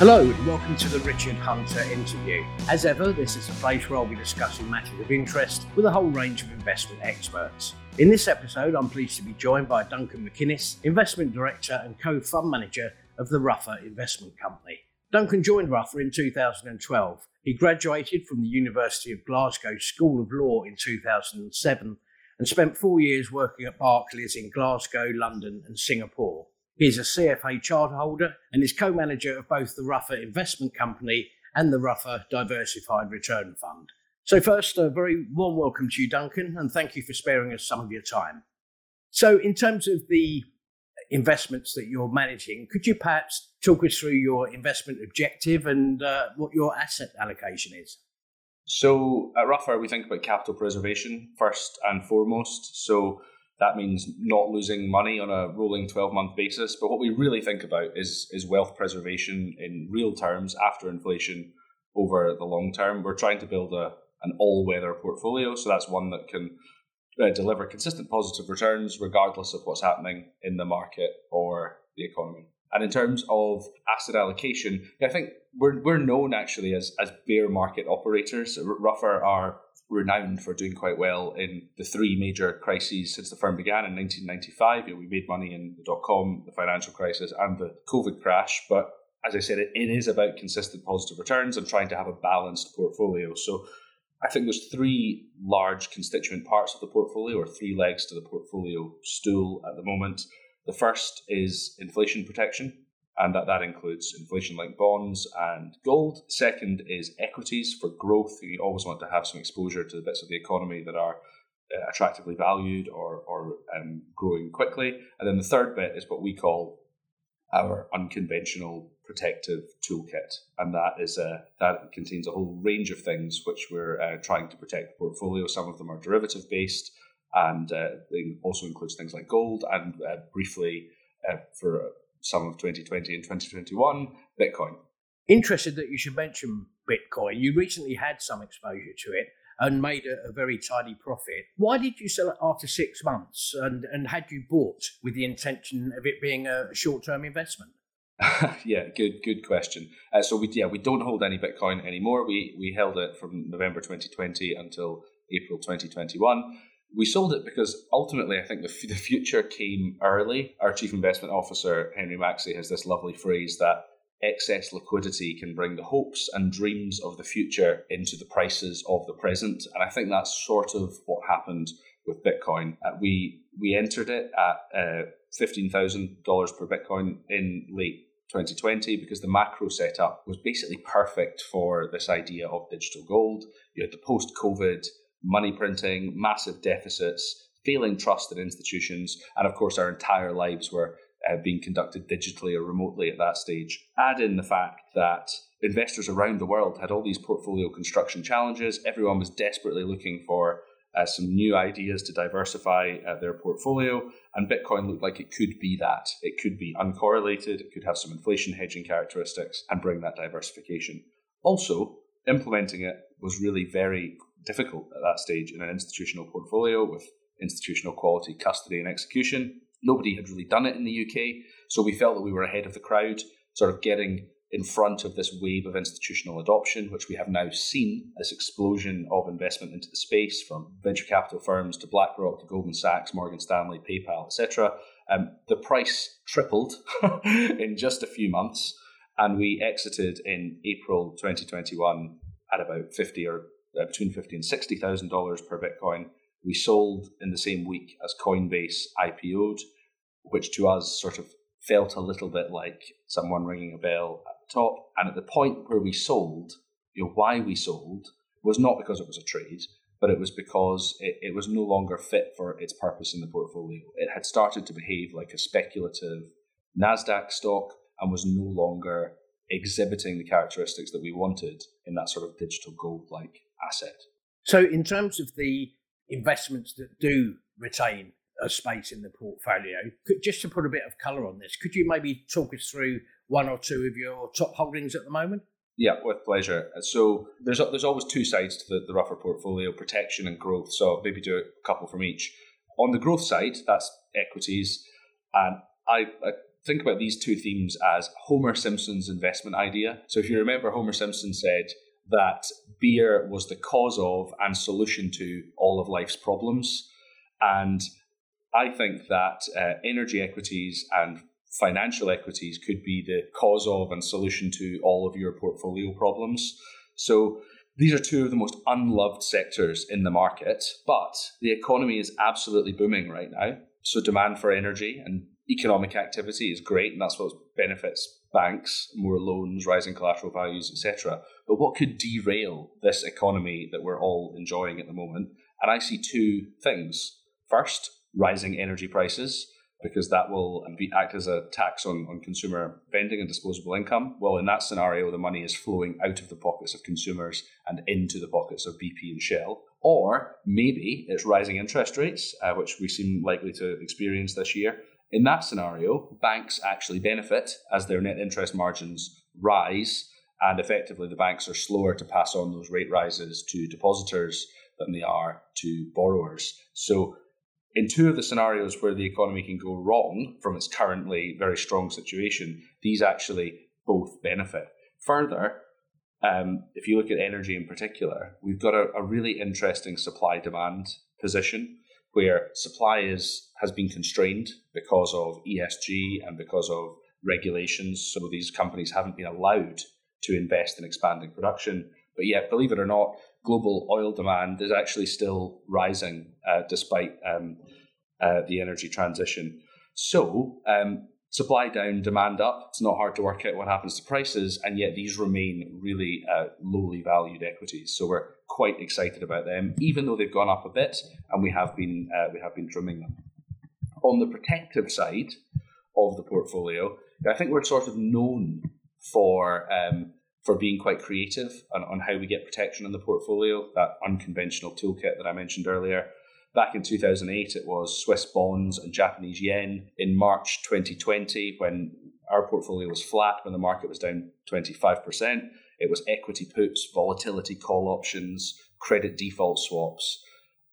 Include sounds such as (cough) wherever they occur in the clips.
Hello and welcome to the Richard Hunter interview. As ever, this is a place where I'll be discussing matters of interest with a whole range of investment experts. In this episode, I'm pleased to be joined by Duncan MacInnes, Investment Director and co fund manager of the Ruffer Investment Company. Duncan joined Ruffer in 2012. He graduated from the University of Glasgow School of Law in 2007 and spent four years working at Barclays in Glasgow, London, and Singapore. He is a CFA charter holder and is co manager of both the Ruffer Investment Company and the Ruffer Diversified Return Fund. So, first, a very warm welcome to you, Duncan, and thank you for sparing us some of your time. So, in terms of the investments that you're managing, could you perhaps talk us through your investment objective and uh, what your asset allocation is? So, at Ruffer, we think about capital preservation first and foremost. So, that means not losing money on a rolling 12 month basis. But what we really think about is, is wealth preservation in real terms after inflation over the long term. We're trying to build a, an all weather portfolio. So that's one that can uh, deliver consistent positive returns regardless of what's happening in the market or the economy. And in terms of asset allocation, I think we're, we're known actually as, as bear market operators. Ruffer are renowned for doing quite well in the three major crises since the firm began in 1995. You know, we made money in the dot com, the financial crisis, and the COVID crash. But as I said, it, it is about consistent positive returns and trying to have a balanced portfolio. So I think there's three large constituent parts of the portfolio, or three legs to the portfolio stool at the moment. The first is inflation protection and that, that includes inflation linked bonds and gold. Second is equities for growth. You always want to have some exposure to the bits of the economy that are uh, attractively valued or, or um, growing quickly. And then the third bit is what we call our unconventional protective toolkit, and that is uh, that contains a whole range of things which we're uh, trying to protect the portfolio. Some of them are derivative based, and uh, it also includes things like gold. And uh, briefly, uh, for some of 2020 and 2021, Bitcoin. Interested that you should mention Bitcoin. You recently had some exposure to it and made a, a, very tidy profit. Why did you sell it after six months? And, and had you bought with the intention of it being a short term investment? (laughs) yeah, good good question. Uh, so we yeah we don't hold any Bitcoin anymore. We we held it from November 2020 until April 2021 we sold it because ultimately I think the, f- the future came early. Our chief investment officer, Henry Maxey, has this lovely phrase that excess liquidity can bring the hopes and dreams of the future into the prices of the present. And I think that's sort of what happened with Bitcoin. Uh, we, we entered it at uh, $15,000 per Bitcoin in late 2020 because the macro setup was basically perfect for this idea of digital gold. You had the post COVID money printing, massive deficits, failing trust in institutions, and of course, our entire lives were uh, being conducted digitally or remotely at that stage. Add in the fact that investors around the world had all these portfolio construction challenges. Everyone was desperately looking for uh, some new ideas to diversify uh, their portfolio, and Bitcoin looked like it could be that. It could be uncorrelated, it could have some inflation hedging characteristics, and bring that diversification. Also, implementing it was really very difficult at that stage in an institutional portfolio with institutional quality custody and execution. Nobody had really done it in the UK, so we felt that we were ahead of the crowd, sort of getting in front of this wave of institutional adoption, which we have now seen this explosion of investment into the space from venture capital firms to BlackRock to Goldman Sachs, Morgan Stanley, PayPal, etc. Um, the price tripled (laughs) in just a few months, and we exited in April 2021 at about 50 or uh, between fifty and sixty thousand dollars per Bitcoin. We sold in the same week as Coinbase IPO'd, which to us sort of felt a little bit like someone ringing a bell at the top. And at the point where we sold, you know, why we sold was not because it was a trade, but it was because it, it was no longer fit for its purpose in the portfolio. It had started to behave like a speculative NASDAQ stock and was no longer exhibiting the characteristics that we wanted in that sort of digital gold like asset. So, in terms of the investments that do retain a space in the portfolio, could, just to put a bit of colour on this, could you maybe talk us through one or two of your top holdings at the moment? Yeah, with pleasure. So there's there's always two sides to the, the Ruffer portfolio: protection and growth. So maybe do a couple from each. On the growth side, that's equities, and I, I think about these two themes as Homer Simpson's investment idea. So if you remember, Homer Simpson said that beer was the cause of and solution to all of life's problems. And I think that uh, energy equities and financial equities could be the cause of and solution to all of your portfolio problems. So these are two of the most unloved sectors in the market, but the economy is absolutely booming right now. So demand for energy and economic activity is great, and that's what benefits banks, more loans, rising collateral values, etc. But what could derail this economy that we're all enjoying at the moment? And I see two things. First, rising energy prices because that will be, act as a tax on, on consumer spending and disposable income. Well, in that scenario, the money is flowing out of the pockets of consumers and into the pockets of BP and Shell. Or maybe it's rising interest rates, uh, which we seem likely to experience this year. In that scenario, banks actually benefit as their net interest margins rise, and effectively the banks are slower to pass on those rate rises to depositors than they are to borrowers. So in two of the scenarios where the economy can go wrong from its currently very strong situation, these actually both benefit. Further, um, if you look at energy in particular, we've got a, a really interesting supply demand position where supply is has been constrained because of ESG and because of regulations. So these companies haven't been allowed to invest in expanding production. But yet, believe it or not, global oil demand is actually still rising uh, despite um, uh, the energy transition. So, um, supply down, demand up. It's not hard to work out what happens to prices, and yet these remain really uh, lowly valued equities. So we're quite excited about them, even though they've gone up a bit, and we have been uh, we have been trimming them. On the protective side of the portfolio, I think we're sort of known for um, for being quite creative on, on how we get protection in the portfolio, that unconventional toolkit that I mentioned earlier. Back in 2008, it was Swiss bonds and Japanese yen. In March 2020, when our portfolio was flat, when the market was down 25%, it was equity puts, volatility call options, credit default swaps.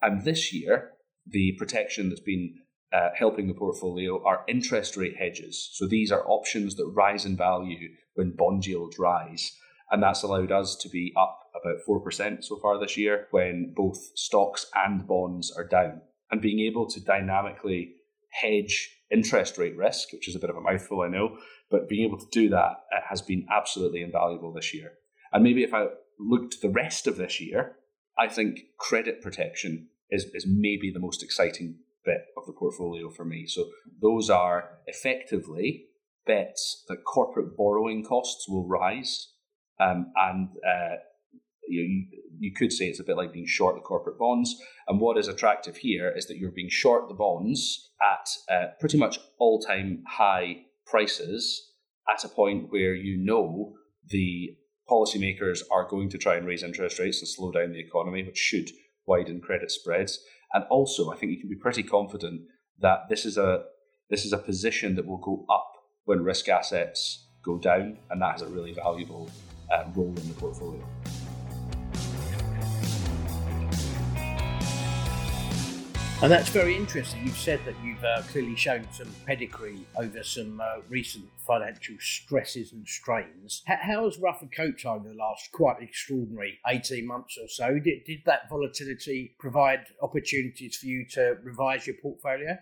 And this year, the protection that's been uh, helping the portfolio are interest rate hedges. So these are options that rise in value when bond yields rise. And that's allowed us to be up about 4% so far this year when both stocks and bonds are down. And being able to dynamically hedge interest rate risk, which is a bit of a mouthful, I know, but being able to do that has been absolutely invaluable this year. And maybe if I look the rest of this year, I think credit protection is, is maybe the most exciting bit of the portfolio for me. So those are effectively bets that corporate borrowing costs will rise, um, and uh, you, you could say it's a bit like being short the corporate bonds. And what is attractive here is that you're being short the bonds at uh, pretty much all time high prices at a point where you know the policymakers are going to try and raise interest rates and slow down the economy, which should widen credit spreads. And also, I think you can be pretty confident that this is a this is a position that will go up when risk assets go down, and that has a really valuable uh, role in the portfolio. And that's very interesting. You've said that you've uh, clearly shown some pedigree over some uh, recent financial stresses and strains. H- how has Ruffer coped over the last quite extraordinary 18 months or so? Did, did that volatility provide opportunities for you to revise your portfolio?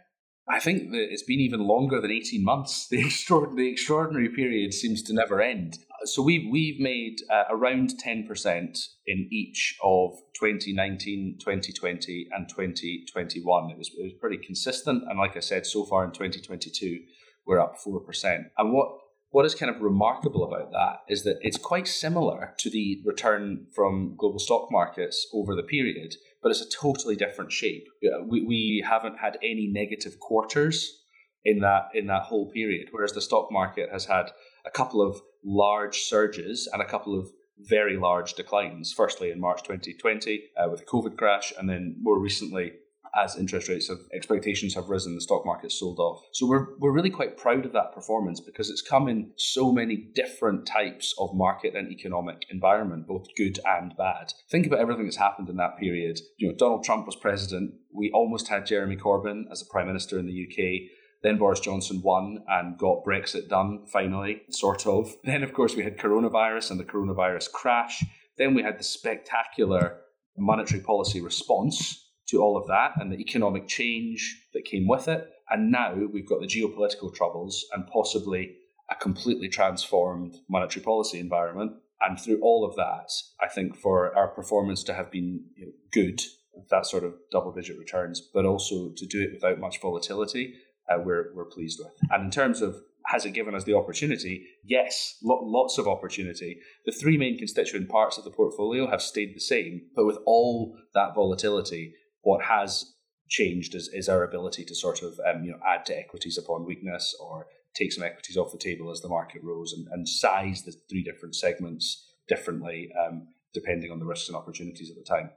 I think that it's been even longer than 18 months. (laughs) The, extraordinary, the extraordinary period seems to never end. So we've, we've made uh, around 10% in each of 2019, 2020, and 2021. It was, it was pretty consistent. And like I said, so far in 2022, we're up 4%. And what what is kind of remarkable about that is that it's quite similar to the return from global stock markets over the period, but it's a totally different shape. We, we haven't had any negative quarters in that in that whole period, whereas the stock market has had a couple of large surges and a couple of very large declines. Firstly, in March 2020 uh, with the COVID crash, and then more recently as interest rates of expectations have risen, the stock market sold off. So we're we're really quite proud of that performance because it's come in so many different types of market and economic environment, both good and bad. Think about everything that's happened in that period. You know, Donald Trump was president. We almost had Jeremy Corbyn as a prime minister in the UK. Then Boris Johnson won and got Brexit done, finally, sort of. Then, of course, we had coronavirus and the coronavirus crash. Then we had the spectacular monetary policy response to all of that and the economic change that came with it. And now we've got the geopolitical troubles and possibly a completely transformed monetary policy environment. And through all of that, I think for our performance to have been you know, good, that sort of double digit returns, but also to do it without much volatility, uh, we're, we're pleased with. And in terms of has it given us the opportunity? Yes, lots of opportunity. The three main constituent parts of the portfolio have stayed the same, but with all that volatility, what has changed is, is our ability to sort of um, you know add to equities upon weakness or take some equities off the table as the market rose and, and size the three different segments differently um, depending on the risks and opportunities at the time.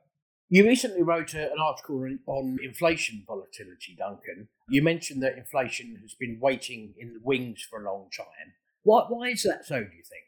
You recently wrote a, an article on inflation volatility, Duncan. You mentioned that inflation has been waiting in the wings for a long time. Why, why is that so, do you think?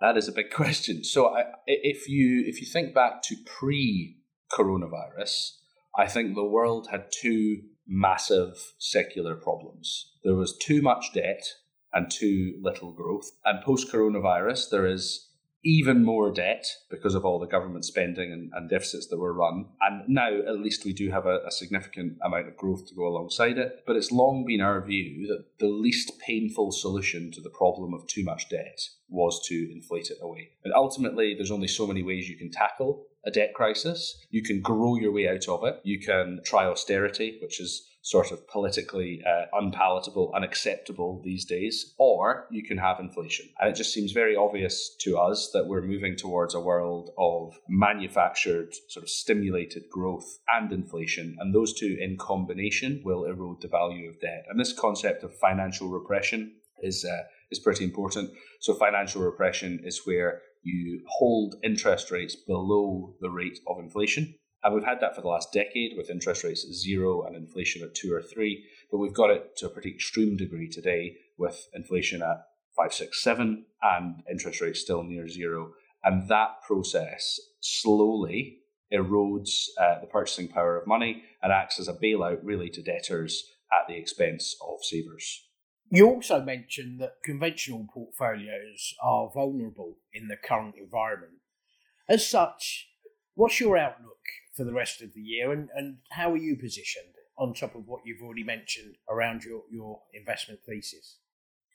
That is a big (laughs) question. So, I, if you if you think back to pre-coronavirus, I think the world had two massive secular problems. There was too much debt and too little growth. And post coronavirus, there is even more debt because of all the government spending and, and deficits that were run. And now, at least, we do have a, a, significant amount of growth to go alongside it. But it's long been our view that the least painful solution to the problem of too much debt was to inflate it away. And ultimately, there's only so many ways you can tackle a debt crisis. You can grow your way out of it. You can try austerity, which is sort of politically uh, unpalatable, unacceptable these days, or you can have inflation. And it just seems very obvious to us that we're moving towards a world of manufactured, sort of stimulated growth and inflation. And those two in combination will erode the value of debt. And this concept of financial repression is. Uh, is pretty important. So, financial repression is where you hold interest rates below the rate of inflation. And we've had that for the last decade with interest rates at zero and inflation at two or three. But we've got it to a pretty extreme degree today with inflation at five, six, seven, and interest rates still near zero. And that process slowly erodes uh, the purchasing power of money and acts as a bailout really to debtors at the expense of savers. You also mentioned that conventional portfolios are vulnerable in the current environment. As such, what's your outlook for the rest of the year and, and how are you positioned on top of what you've already mentioned around your, your investment thesis?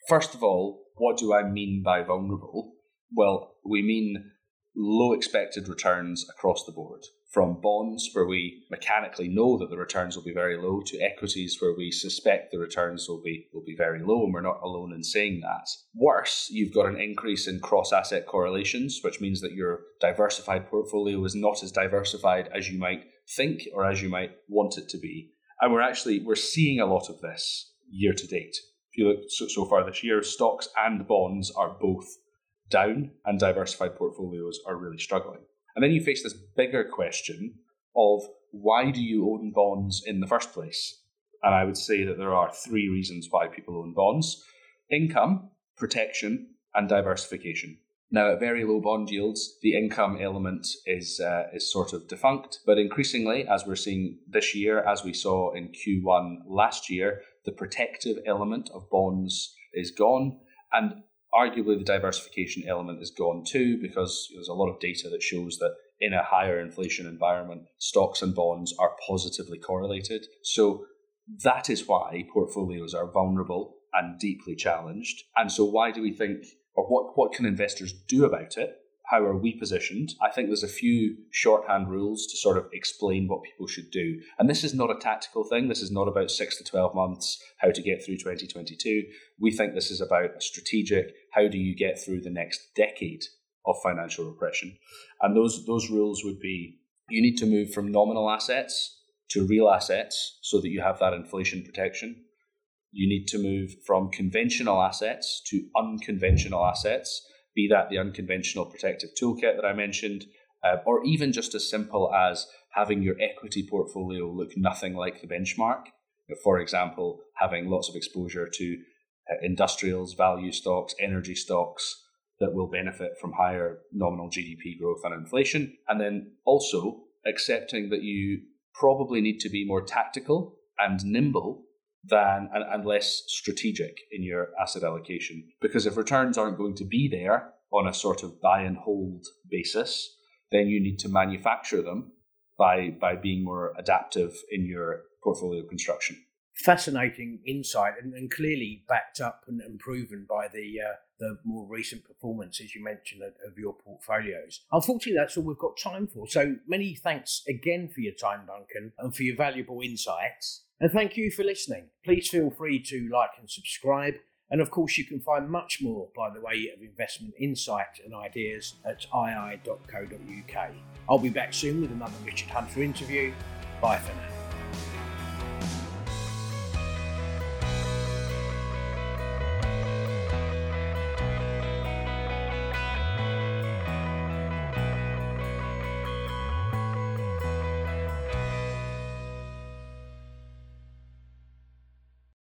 First of all, what do I mean by vulnerable? Well, we mean low expected returns across the board from bonds where we mechanically know that the returns will be very low to equities where we suspect the returns will be will be very low and we're not alone in saying that. Worse, you've got an increase in cross asset correlations, which means that your diversified portfolio is not as diversified as you might think or as you might want it to be. And we're actually we're seeing a lot of this year to date. If you look so, so far this year, stocks and bonds are both down and diversified portfolios are really struggling. And then you face this bigger question of why do you own bonds in the first place? And I would say that there are three reasons why people own bonds income, protection, and diversification. Now, at very low bond yields, the income element is uh, is sort of defunct. But increasingly, as we're seeing this year, as we saw in Q1 last year, the protective element of bonds is gone. And arguably the diversification element is gone too because there's a lot of data that shows that in a higher inflation environment, stocks and bonds are positively correlated. So that is why portfolios are vulnerable and deeply challenged. And so why do we think or what, what can investors do about it? How are we positioned? I think there's a few shorthand rules to sort of explain what people should do. And this is not a tactical thing. This is not about six to 12 months, how to get through 2022. We think this is about a strategic, how do you get through the next decade of financial repression? And those, those rules would be you need to move from nominal assets to real assets so that you have that inflation protection. You need to move from conventional assets to unconventional assets be that the unconventional protective toolkit that I mentioned, uh, or even just as simple as having your equity portfolio look nothing like the benchmark. For example, having lots of exposure to uh, industrials, value stocks, energy stocks that will benefit from higher nominal GDP growth and inflation. And then also accepting that you probably need to be more tactical and nimble than and, and less strategic in your asset allocation. Because if returns aren't going to be there on a sort of buy and hold basis, then you need to manufacture them by by being more adaptive in your portfolio construction. Fascinating insight, and, and clearly backed up and, and proven by the uh, the more recent performance, as you mentioned, of, of your portfolios. Unfortunately, that's all we've got time for. So many thanks again for your time, Duncan, and for your valuable insights. And thank you for listening. Please feel free to like and subscribe. And of course, you can find much more by the way of investment insight and ideas at ii.co.uk. I'll be back soon with another Richard Hunter interview. Bye for now.